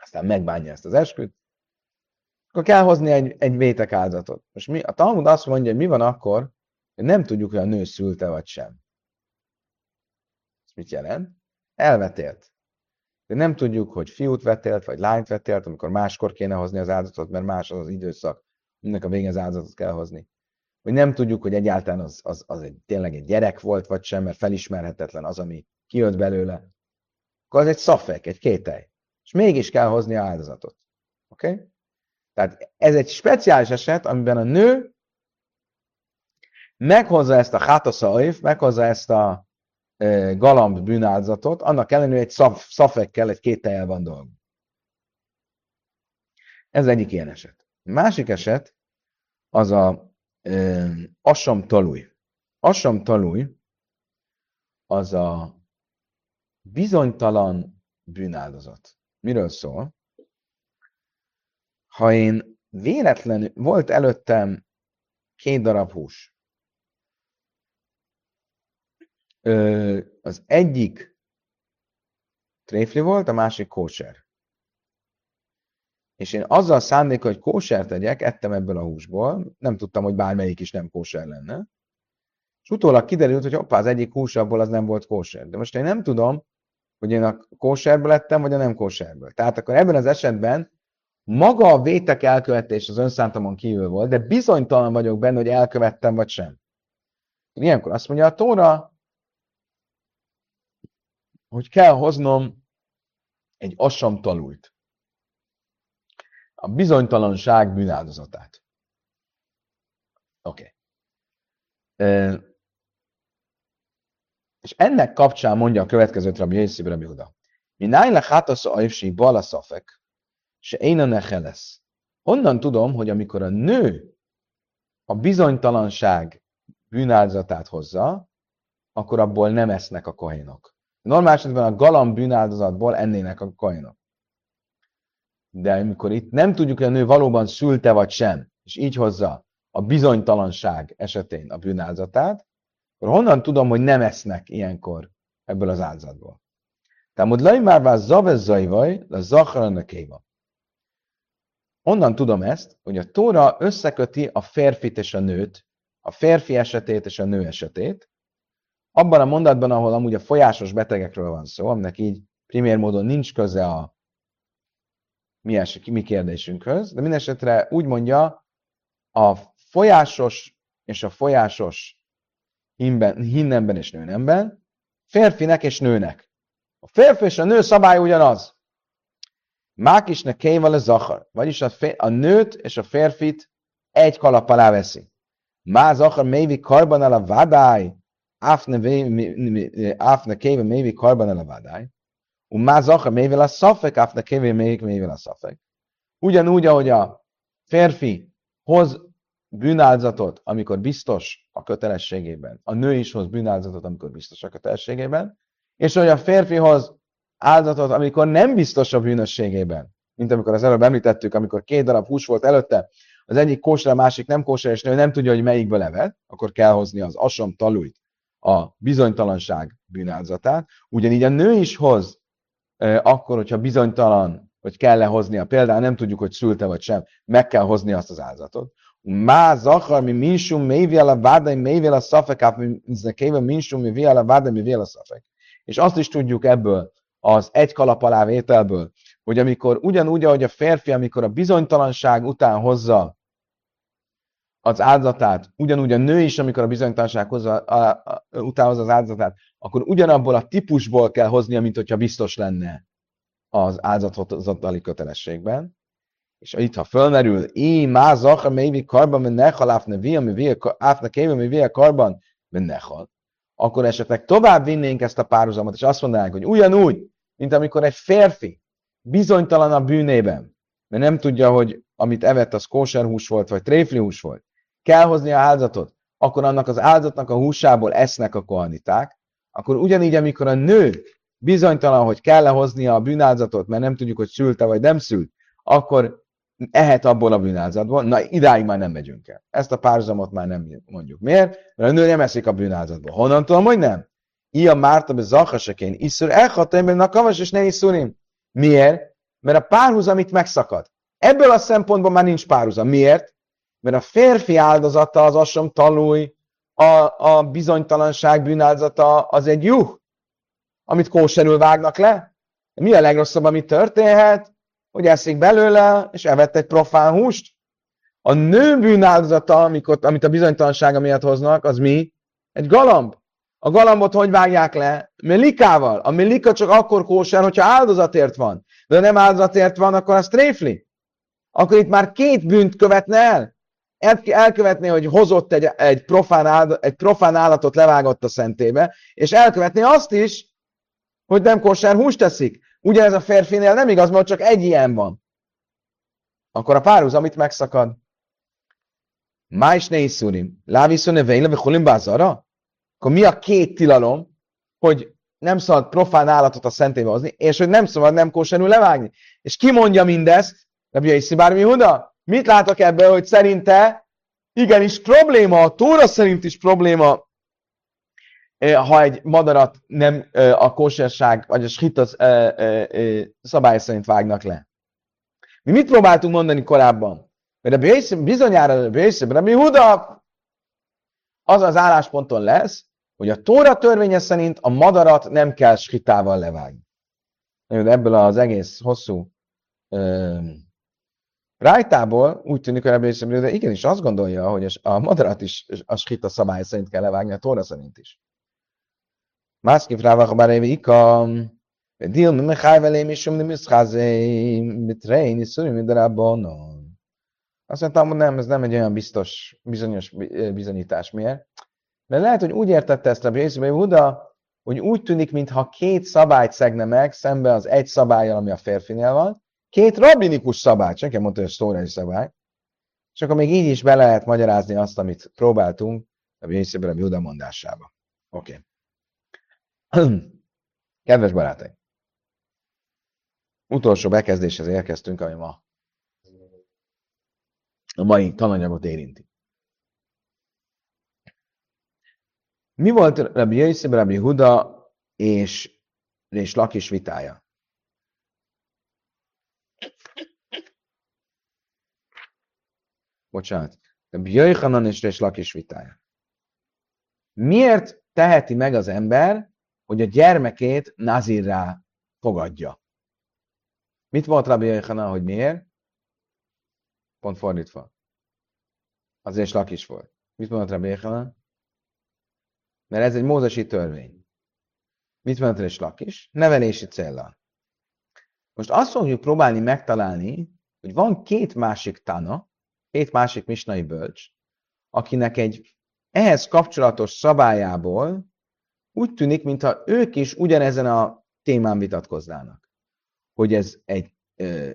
[SPEAKER 1] Aztán megbánja ezt az esküt, akkor kell hozni egy, egy vétek. Most mi, a Talmud azt mondja, hogy mi van akkor, hogy nem tudjuk, hogy a nő szülte vagy sem. Ez mit jelent? Elvetélt. De nem tudjuk, hogy fiút vetélt, vagy lányt vetélt, amikor máskor kéne hozni az áldozatot, mert más az az időszak, mindenek a végén az áldozatot kell hozni. Hogy nem tudjuk, hogy egyáltalán az, az, az egy, tényleg egy gyerek volt, vagy sem, mert felismerhetetlen az, ami kijött belőle. Akkor az egy szafek, egy kételj. És mégis kell hozni a áldozatot. Oké? Okay? Tehát ez egy speciális eset, amiben a nő meghozza ezt a hátaszaiv, meghozza ezt a e, galamb bűnáldozatot, annak ellenére egy szaf, szafekkel, egy két tejel van dolg. Ez egyik ilyen eset. Másik eset az a assam talúj. Assam talúj az a bizonytalan bűnáldozat. Miről szól? ha én véletlenül, volt előttem két darab hús, az egyik tréfli volt, a másik kóser. És én azzal szándék, hogy kóser tegyek, ettem ebből a húsból, nem tudtam, hogy bármelyik is nem kóser lenne. És utólag kiderült, hogy hoppá, az egyik hús abból az nem volt kóser. De most én nem tudom, hogy én a kóserből ettem, vagy a nem kóserből. Tehát akkor ebben az esetben maga a vétek elkövetés az önszántamon kívül volt, de bizonytalan vagyok benne, hogy elkövettem vagy sem. Ilyenkor azt mondja a Tóra, hogy kell hoznom egy assam talult. A bizonytalanság bűnáldozatát. Oké. Okay. És ennek kapcsán mondja a következőt Rabbi Yossi Rabbi Huda. Mináj le hátasz a bala szafek, se én a neche lesz. Honnan tudom, hogy amikor a nő a bizonytalanság bűnáldozatát hozza, akkor abból nem esznek a kohénok. Normál esetben a galam bűnáldozatból ennének a kohénok. De amikor itt nem tudjuk, hogy a nő valóban szülte vagy sem, és így hozza a bizonytalanság esetén a bűnáldozatát, akkor honnan tudom, hogy nem esznek ilyenkor ebből az áldozatból? Tehát, hogy már vár zavez zajvaj, la zachar kéva. Onnan tudom ezt, hogy a Tóra összeköti a férfit és a nőt, a férfi esetét és a nő esetét, abban a mondatban, ahol amúgy a folyásos betegekről van szó, aminek így primér módon nincs köze a mi, es, mi kérdésünkhöz, de minden úgy mondja, a folyásos és a folyásos hinben, hinnemben és nőnemben, férfinek és nőnek. A férfi és a nő szabály ugyanaz. Mák is ne kéval a zachar, vagyis a, fér, a nőt és a férfit egy kalap alá veszi. Má zachar mévi karban a vadály, áfne kéve mévi karban a vadály, um má zachar mévi a szafek, áfne kéve mévi a szafek. Ugyanúgy, ahogy a férfi hoz bűnáldozatot, amikor biztos a kötelességében, a nő is hoz bűnáldozatot, amikor biztos a kötelességében, és hogy a férfi hoz áldozatot, amikor nem biztos a bűnösségében, mint amikor az előbb említettük, amikor két darab hús volt előtte, az egyik kóser, a másik nem kóser, és ő nem tudja, hogy melyikből evett, akkor kell hozni az asom talújt, a bizonytalanság bűnáldozatát, ugyanígy a nő is hoz, akkor, hogyha bizonytalan, hogy kell-e hoznia, például nem tudjuk, hogy szülte vagy sem, meg kell hozni azt az áldozatot. Má zachar, mi minsum, mi a vádai, mi a szafek, mi minsum, mi a vádai, mi a szafek. És azt is tudjuk ebből, az egy kalap alá vételből, hogy amikor ugyanúgy, ahogy a férfi, amikor a bizonytalanság után hozza az áldozatát, ugyanúgy a nő is, amikor a bizonytalanság hozza, a, az áldozatát, akkor ugyanabból a típusból kell hoznia, mint hogyha biztos lenne az áldozatali kötelességben. És itt, ha fölmerül, í, má, zacha, mévi, karban, men nechal, áfne, via, mi via, áfne, kéve, mi via, karban, men nechal. Akkor esetleg tovább vinnénk ezt a párhuzamot, és azt mondanánk, hogy ugyanúgy, mint amikor egy férfi bizonytalan a bűnében, mert nem tudja, hogy amit evett, az kóserhús volt, vagy tréflihús volt, kell hozni a áldozatot, akkor annak az áldozatnak a húsából esznek a kohaniták, akkor ugyanígy, amikor a nő bizonytalan, hogy kell-e hoznia a bűnáldozatot, mert nem tudjuk, hogy szülte vagy nem szült, akkor ehet abból a bűnáldozatból, na idáig már nem megyünk el. Ezt a párhuzamot már nem mondjuk. Miért? Mert a nő nem eszik a bűnáldozatból. Honnan tudom, hogy nem? Ia márta be zachasekén iszur, elhatajben a kavas és ne iszurim. Miért? Mert a párhuzam itt megszakad. Ebből a szempontból már nincs párhuzam. Miért? Mert a férfi áldozata az asom talúj, a, a bizonytalanság bűnáldozata az egy juh, amit kóserül vágnak le. Mi a legrosszabb, ami történhet? Hogy eszik belőle, és evett egy profán húst. A nő bűnáldozata, amikor, amit a bizonytalansága miatt hoznak, az mi? Egy galamb. A galambot hogy vágják le? Melikával. A melika csak akkor kóser, hogyha áldozatért van. De ha nem áldozatért van, akkor az tréfli. Akkor itt már két bűnt követne el. Elkövetné, hogy hozott egy, egy, profán, egy profán állatot, levágott a szentébe, és elkövetné azt is, hogy nem kóser húst teszik. Ugyanez a férfinél nem igaz, mert csak egy ilyen van. Akkor a párhuzam itt megszakad. Májs ne iszurim. Láviszone vejle, ve bázara? akkor mi a két tilalom, hogy nem szabad profán állatot a szentébe hozni, és hogy nem szabad nem kósenül levágni. És ki mondja mindezt? Rabbi bármi Huda? Mit látok ebből, hogy szerinte igenis probléma, a Tóra szerint is probléma, ha egy madarat nem a kóserság, vagy a schita eh, szabály szerint vágnak le. Mi mit próbáltunk mondani korábban? Mert a bizonyára a Rabbi Huda az az állásponton lesz, hogy a Tóra törvénye szerint a madarat nem kell skitával levágni. Ebből az egész hosszú rájtából úgy tűnik, hogy ebből de igenis azt gondolja, hogy a madarat is a skita szabály szerint kell levágni, a Tóra szerint is. Másképp rávak a évi ika, Dil mi mechaj velém is, mi miszkázé, mit rein, is szüli, mi. Azt mondtam, hogy nem, ez nem egy olyan biztos, bizonyos bizonyítás. Miért? Mert lehet, hogy úgy értette ezt a Jézus Huda, hogy úgy tűnik, mintha két szabályt szegne meg szembe az egy szabályjal, ami a férfinél van, két rabinikus szabályt, senki mondta, hogy sztórai szabály, és akkor még így is be lehet magyarázni azt, amit próbáltunk a Jézus Huda mondásába. Oké. Okay. Kedves barátaim! Utolsó bekezdéshez érkeztünk, ami ma a mai tananyagot érinti. Mi volt Rabbi Jöjszim, Rabbi Huda és, és Lakis vitája? Bocsánat. Rabbi Jöjhanan és Rés Lakis vitája. Miért teheti meg az ember, hogy a gyermekét Nazirrá fogadja? Mit volt Rabbi Jöjhanan, hogy miért? Pont fordítva. Azért Lakis volt. Mit mondott Rabbi Jöjhanan? Mert ez egy mózesi törvény. Mit mondta és Lakis? Nevelési célra. Most azt fogjuk próbálni megtalálni, hogy van két másik tana, két másik misnai bölcs, akinek egy ehhez kapcsolatos szabályából úgy tűnik, mintha ők is ugyanezen a témán vitatkoznának. Hogy ez egy ö,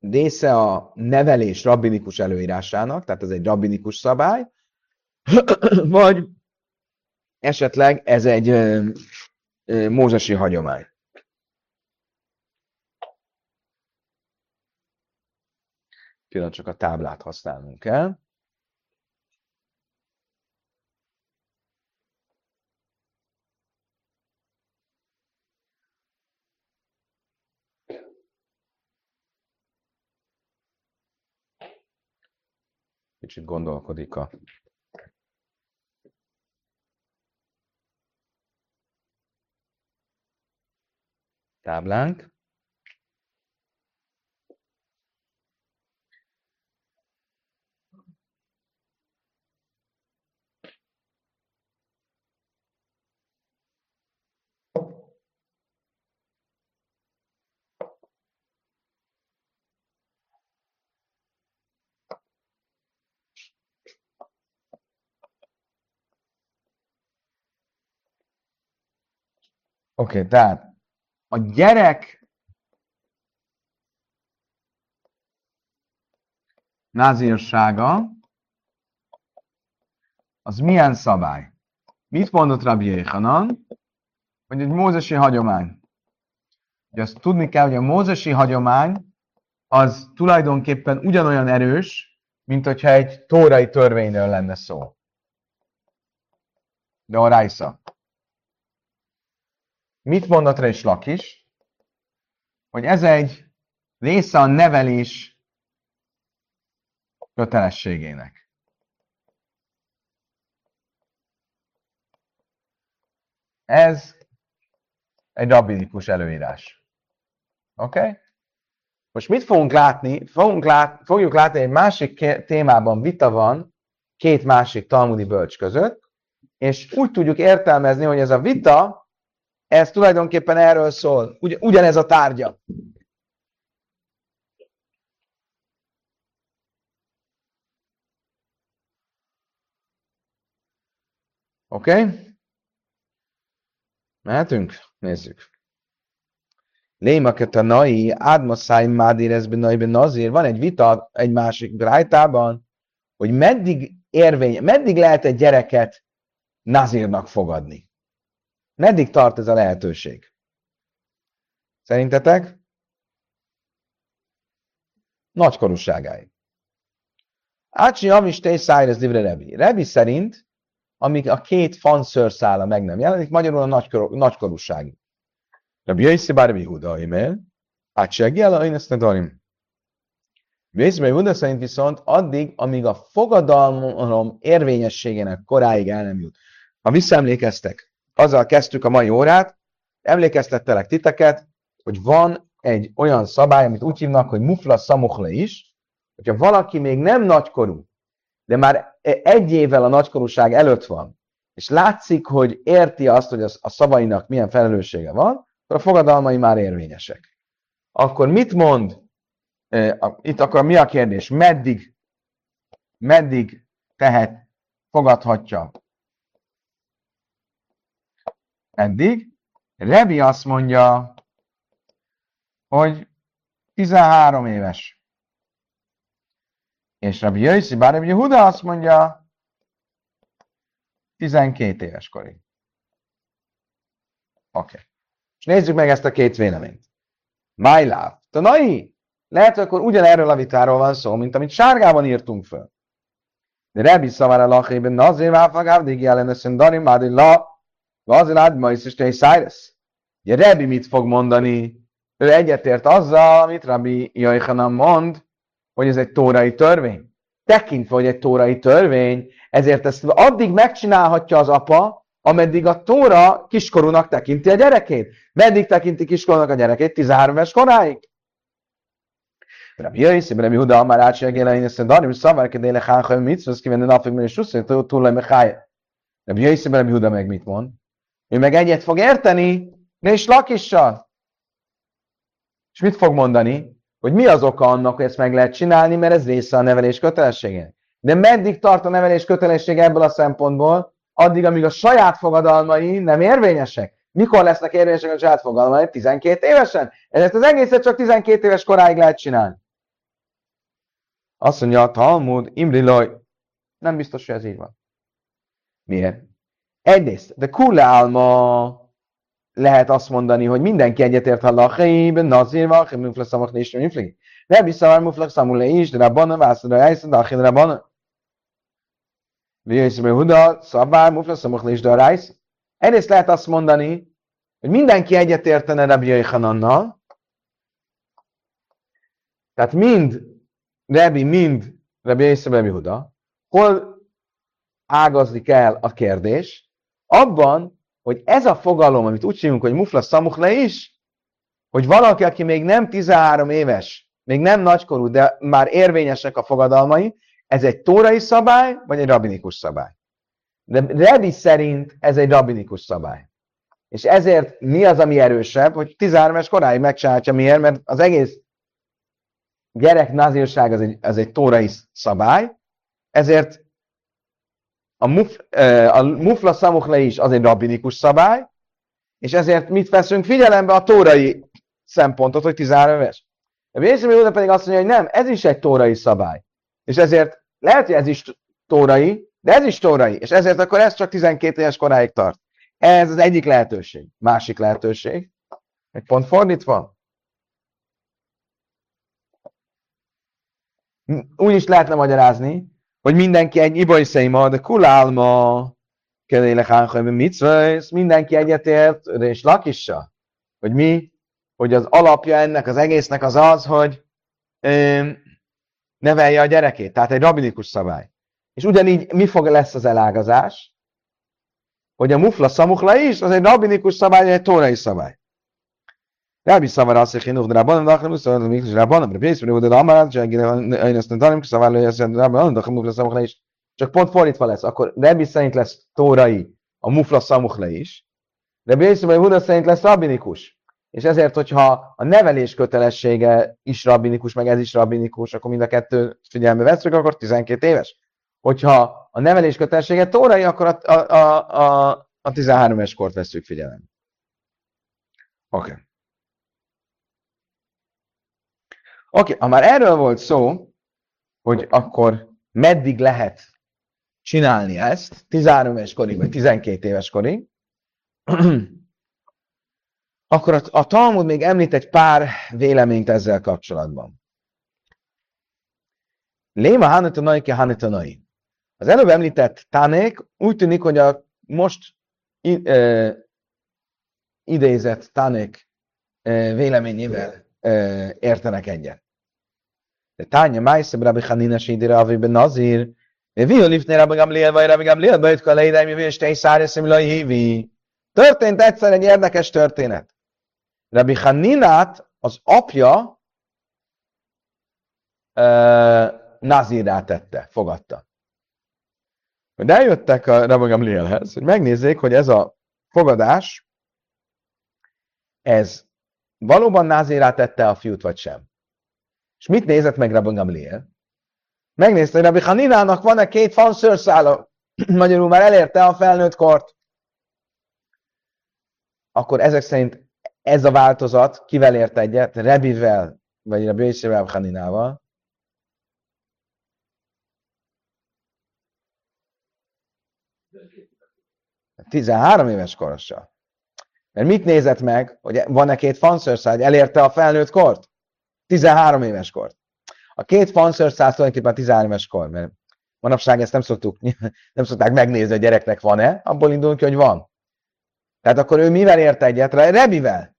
[SPEAKER 1] része a nevelés rabbinikus előírásának, tehát ez egy rabbinikus szabály, vagy esetleg ez egy ö, ö, mózesi hagyomány. Pillanat csak a táblát használnunk kell. Kicsit gondolkodik a táblánk. Oké, okay, tehát a gyerek názírsága az milyen szabály? Mit mondott Rabbi Jéhanan? Hogy egy mózesi hagyomány. Ugye azt tudni kell, hogy a mózesi hagyomány az tulajdonképpen ugyanolyan erős, mint hogyha egy tórai törvényről lenne szó. De a rájsza. Mit mondott rá is Lakis? Hogy ez egy része a nevelés kötelességének. Ez egy rabbinikus előírás. Oké? Okay? Most mit fogunk látni? Fogunk lát, fogjuk látni, egy másik témában vita van két másik talmudi bölcs között, és úgy tudjuk értelmezni, hogy ez a vita ez tulajdonképpen erről szól. Ugy, ugyanez a tárgya. Oké? Okay? Mehetünk? Nézzük. Lémaket a nai, ádmaszáj mádérezben naiben nazír. Van egy vita egy másik brájtában, hogy meddig érvény, meddig lehet egy gyereket nazírnak fogadni. Meddig tart ez a lehetőség? Szerintetek? Nagykorúságáig. Ácsi Amis Tész Szájrez Livre Rebi. Rebi szerint, amíg a két fanszőrszála meg nem jelenik, magyarul a nagykor, nagykorúsági. Rabbi Jaiszi Bárbi Huda Imel, Ácsi Agiela Inesz Nedarim. Vészbe Huda szerint viszont addig, amíg a fogadalom érvényességének koráig el nem jut. Ha visszaemlékeztek, azzal kezdtük a mai órát, emlékeztettelek titeket, hogy van egy olyan szabály, amit úgy hívnak, hogy mufla szamuhle is, hogyha valaki még nem nagykorú, de már egy évvel a nagykorúság előtt van, és látszik, hogy érti azt, hogy a szavainak milyen felelőssége van, akkor a fogadalmai már érvényesek. Akkor mit mond, itt akkor mi a kérdés, meddig, meddig tehet, fogadhatja eddig. Revi azt mondja, hogy 13 éves. És Rabbi Jöjszi, bár Rabbi Huda azt mondja, 12 éves korig. Oké. Okay. És nézzük meg ezt a két véleményt. My love. Tanai, lehet, hogy akkor ugyanerről a vitáról van szó, mint amit sárgában írtunk föl. De Rebi szavára lachében nazir váfagáv, digi ellen eszendari, mádi la, Vazilád, ma is és Cyrus. Ugye Rebi mit fog mondani? Ő egyetért azzal, amit Rabbi Jaichanan mond, hogy ez egy tórai törvény. Tekintve, hogy egy tórai törvény, ezért ezt addig megcsinálhatja az apa, ameddig a tóra kiskorúnak tekinti a gyerekét. Meddig tekinti kiskorúnak a gyerekét? 13 éves koráig? Rabbi Jöjsz, Rabbi Huda, Amar Ácsi, Agéla, én a Darim, Szavár, Kedéle, Hánha, Mitzvah, Kivenni, Napig, Meri, Susszai, Túlaj, Mechája. Rabbi Jöjsz, Rabbi Huda meg mit mond? Ő meg egyet fog érteni, és lakissal. És mit fog mondani? Hogy mi az oka annak, hogy ezt meg lehet csinálni, mert ez része a nevelés kötelessége. De meddig tart a nevelés kötelessége ebből a szempontból? Addig, amíg a saját fogadalmai nem érvényesek. Mikor lesznek érvényesek a saját fogadalmai? 12 évesen? Ezt az egészet csak 12 éves koráig lehet csinálni. Azt mondja a Talmud, Imri Loj, nem biztos, hogy ez így van. Miért? Egyrészt, de kule álma lehet azt mondani, hogy mindenki egyetért halachaiben, nazir vachim, muflak szamach és muflak. Nem visszavár muflak szamule is, de rabbana, vászra, rájszad, achil rabbana. Vjöjsz be Huda, szabvár, muflak szamach és de rájsz. Egyrészt lehet azt mondani, hogy mindenki egyetértene Rabbi Jöjhanannal, tehát mind Rabbi, mind Rabbi Jöjszbe Rabbi Huda, hol ágazik el a kérdés? Abban, hogy ez a fogalom, amit úgy hívunk, hogy mufla szamuchla is, hogy valaki, aki még nem 13 éves, még nem nagykorú, de már érvényesek a fogadalmai, ez egy tórai szabály, vagy egy rabinikus szabály? De Rebi szerint ez egy rabinikus szabály. És ezért mi az, ami erősebb, hogy 13 éves koráig megcsinálja miért, mert az egész gyerek nazírság az egy, az egy tórai szabály, ezért a, muf, a mufla szamukhla is az egy rabinikus szabály, és ezért mit veszünk figyelembe a tórai szempontot, hogy 13 éves. A Bészemi pedig azt mondja, hogy nem, ez is egy tórai szabály. És ezért lehet, hogy ez is tórai, de ez is tórai, és ezért akkor ez csak 12 éves koráig tart. Ez az egyik lehetőség. Másik lehetőség, egy pont fordítva. Úgy is lehetne magyarázni, hogy mindenki egy ibajszeima, de kulálma, kelélek mit mindenki egyetért, és lakissa. Hogy mi? Hogy az alapja ennek az egésznek az az, hogy nevelje a gyerekét. Tehát egy rabinikus szabály. És ugyanígy mi fog lesz az elágazás? Hogy a mufla szamukhla is, az egy rabinikus szabály, egy tórai szabály. Rabbi Szavar azt, hogy Chinuch Rabbanim, de Achim Uszor, hogy Miklis Rabbanim, Rabbi Yisrael, de Amarat, hogy én azt mondtam, hogy Szavar hogy azt Rabbanim, de Achim Uszor, is. Csak pont fordítva lesz, akkor Rabbi szerint lesz tórai a mufla szamukhla is, Rabbi Yisrael, Huda szerint lesz rabbinikus. És ezért, hogyha a nevelés kötelessége is rabbinikus, meg ez is rabbinikus, akkor mind a kettő figyelme veszünk, akkor 12 éves. Hogyha a nevelés kötelessége tórai, akkor a, a, a, a 13 éves kort veszük figyelembe. Oké. Okay. Oké, okay, ha már erről volt szó, hogy akkor meddig lehet csinálni ezt, 13 éves korig, vagy 12 éves korig, akkor a, a Talmud még említ egy pár véleményt ezzel kapcsolatban. Léma Hanitanai ki Hanitanai. Az előbb említett Tanék úgy tűnik, hogy a most i, e, idézett Tanék e, véleményével értenek egyet. De tánya májszem Rabbi Hanina Sidira Avi ben Nazir, vi lifne Rabbi Gamliel, vagy Rabbi Gamliel, bejött a leidei, mi vés tei szárjeszem lai hívi. Történt egyszer egy érdekes történet. Rabbi Haninát az apja uh, Nazirá tette, fogadta. Hogy eljöttek a Rabbi Gamlielhez, hogy megnézzék, hogy ez a fogadás, ez valóban Názérá tette a fiút, vagy sem. És mit nézett meg Rabbi Gamliel? Megnézte, hogy Rabbi Haninának van-e két fanszőrszála, magyarul már elérte a felnőtt kort. Akkor ezek szerint ez a változat kivel ért egyet? Rebivel, vagy Rabbi Yisrael Haninával? Tizenhárom éves korossal. Mert mit nézett meg, hogy van-e két fanszörszáj, elérte a felnőtt kort? 13 éves kort. A két fanszörszáj tulajdonképpen 13 éves kor, mert manapság ezt nem, szoktuk, nem szokták megnézni, a gyereknek van-e, abból indulunk ki, hogy van. Tehát akkor ő mivel ért egyet? Rebivel.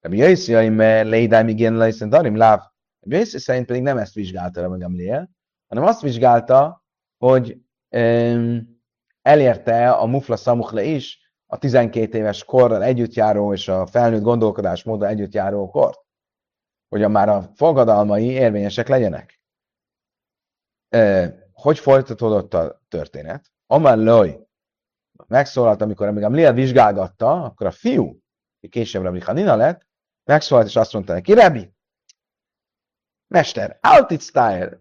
[SPEAKER 1] Rabbi Jöjszjaim leidám igen lejszent darim láv. Rabbi szerint pedig nem ezt vizsgálta Rabbi Gamliel, hanem azt vizsgálta, hogy elérte a mufla szamukhla is, a 12 éves korral együtt járó és a felnőtt gondolkodásmóddal együtt járó kort, hogy a már a fogadalmai érvényesek legyenek. Hogy folytatódott a történet? Amár Loj megszólalt, amikor a Liel vizsgálgatta, akkor a fiú, aki később Rabbi Hanina lett, megszólalt és azt mondta neki, Rebi, Mester, out it style,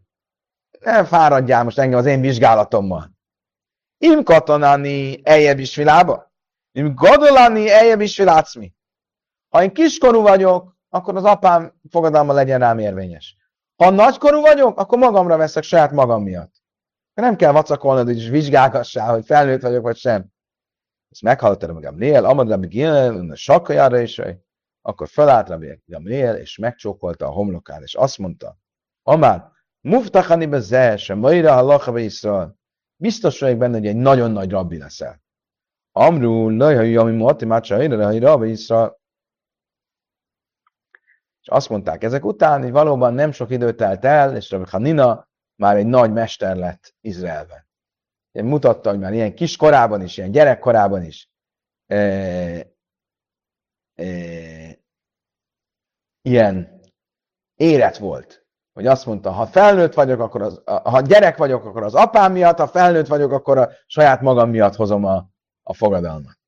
[SPEAKER 1] ne fáradjál most engem az én vizsgálatommal. Im katonani eljebb is vilába? Im gadolani eljebb is mi. Ha én kiskorú vagyok, akkor az apám fogadalma legyen rám érvényes. Ha nagykorú vagyok, akkor magamra veszek saját magam miatt. Nem kell vacakolnod, és vizsgálgassál, hogy felnőtt vagyok, vagy sem. Ezt meghallottam magam Lél, Amad a sakkajára is, akkor felállt Rabbi Gamliel, és megcsókolta a homlokát, és azt mondta, Amár, muftachani be sem, maira halacha be. Biztos vagyok benne, hogy egy nagyon nagy rabbi leszel. Amru, lajhai, ami mati, mácsa, rabbi Iszra. És azt mondták ezek után, hogy valóban nem sok idő telt el, és Rabbi Hanina már egy nagy mester lett Izraelben. Én mutatta, hogy már ilyen kis korában is, ilyen gyerekkorában is e, e, ilyen éret volt. Hogy azt mondta, ha felnőtt vagyok, akkor az, ha gyerek vagyok, akkor az apám miatt, ha felnőtt vagyok, akkor a saját magam miatt hozom a, a fogadalmat.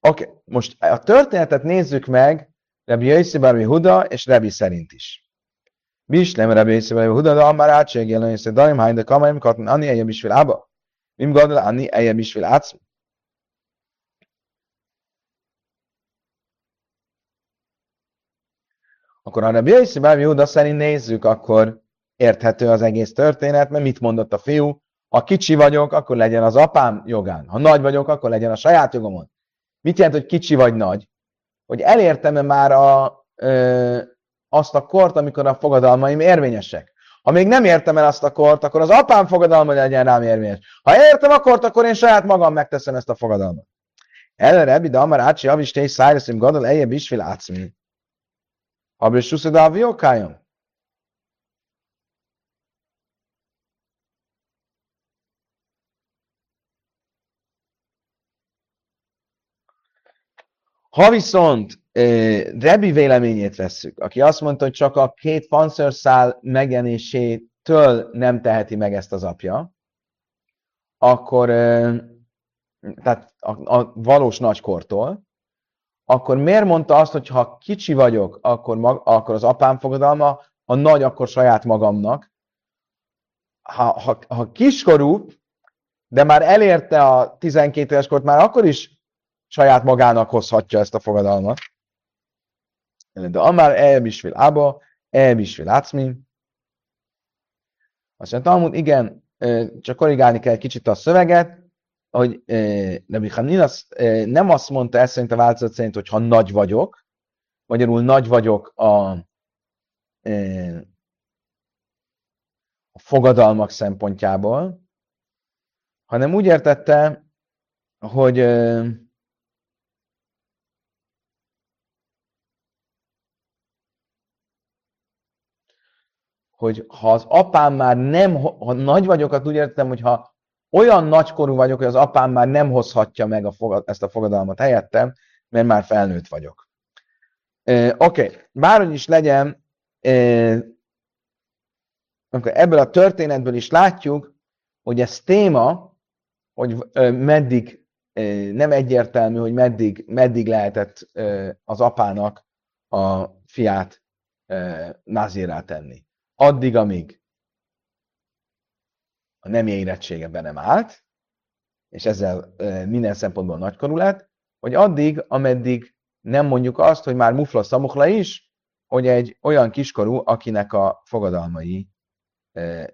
[SPEAKER 1] Oké, okay. most a történetet nézzük meg Rabbi Yossi Barbi Huda és Rabbi szerint is. Bislem Rabbi Yossi Barbi Huda, de amár átségél, hogy daim hain, de kamaim katn, anni ejem is ába. Mim gadol, anni ejem is átsz. Akkor ha Rabbi Yossi Barbi Huda szerint nézzük, akkor érthető az egész történet, mert mit mondott a fiú? Ha kicsi vagyok, akkor legyen az apám jogán. Ha nagy vagyok, akkor legyen a saját jogomon. Mit jelent, hogy kicsi vagy nagy? Hogy elértem-e már a, ö, azt a kort, amikor a fogadalmaim érvényesek. Ha még nem értem el azt a kort, akkor az apám fogadalma legyen rám érvényes. Ha értem a kort, akkor én saját magam megteszem ezt a fogadalmat. Előre de amar ácsi, avistély, szájreszim, gadol, ejjebb is, fil átszmi. Abri suszed a Ha viszont Rebi véleményét vesszük, aki azt mondta, hogy csak a két fanszörszál megjelenésétől nem teheti meg ezt az apja, akkor, tehát a, a valós nagykortól, akkor miért mondta azt, hogy ha kicsi vagyok, akkor, mag, akkor az apám fogadalma, ha nagy, akkor saját magamnak. Ha, ha, ha kiskorú, de már elérte a 12 éves kort, már akkor is saját magának hozhatja ezt a fogadalmat. De amár elbisvil ába, elbisvil átszmi. Azt mondja, Talmud, igen, csak korrigálni kell kicsit a szöveget, hogy Nebi az nem azt mondta ezt szerint a változat szerint, hogy ha nagy vagyok, magyarul nagy vagyok a, a fogadalmak szempontjából, hanem úgy értette, hogy hogy ha az apám már nem, ha nagy vagyok, akkor úgy értem, hogy ha olyan nagykorú vagyok, hogy az apám már nem hozhatja meg a fogad, ezt a fogadalmat helyettem, mert már felnőtt vagyok. Oké, okay. bárhogy is legyen, akkor ebből a történetből is látjuk, hogy ez téma, hogy meddig, nem egyértelmű, hogy meddig, meddig lehetett az apának a fiát nazírá tenni addig, amíg a nem érettsége be nem állt, és ezzel minden szempontból nagykorú lett, hogy addig, ameddig nem mondjuk azt, hogy már mufla szamukhla is, hogy egy olyan kiskorú, akinek a fogadalmai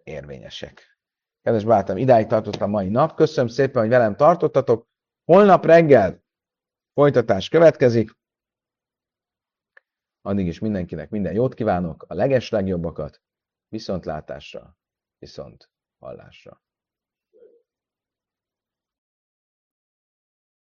[SPEAKER 1] érvényesek. Kedves barátom, idáig tartottam mai nap. Köszönöm szépen, hogy velem tartottatok. Holnap reggel folytatás következik. Addig is mindenkinek minden jót kívánok, a leges legjobbakat. Viszontlátásra, viszont hallásra.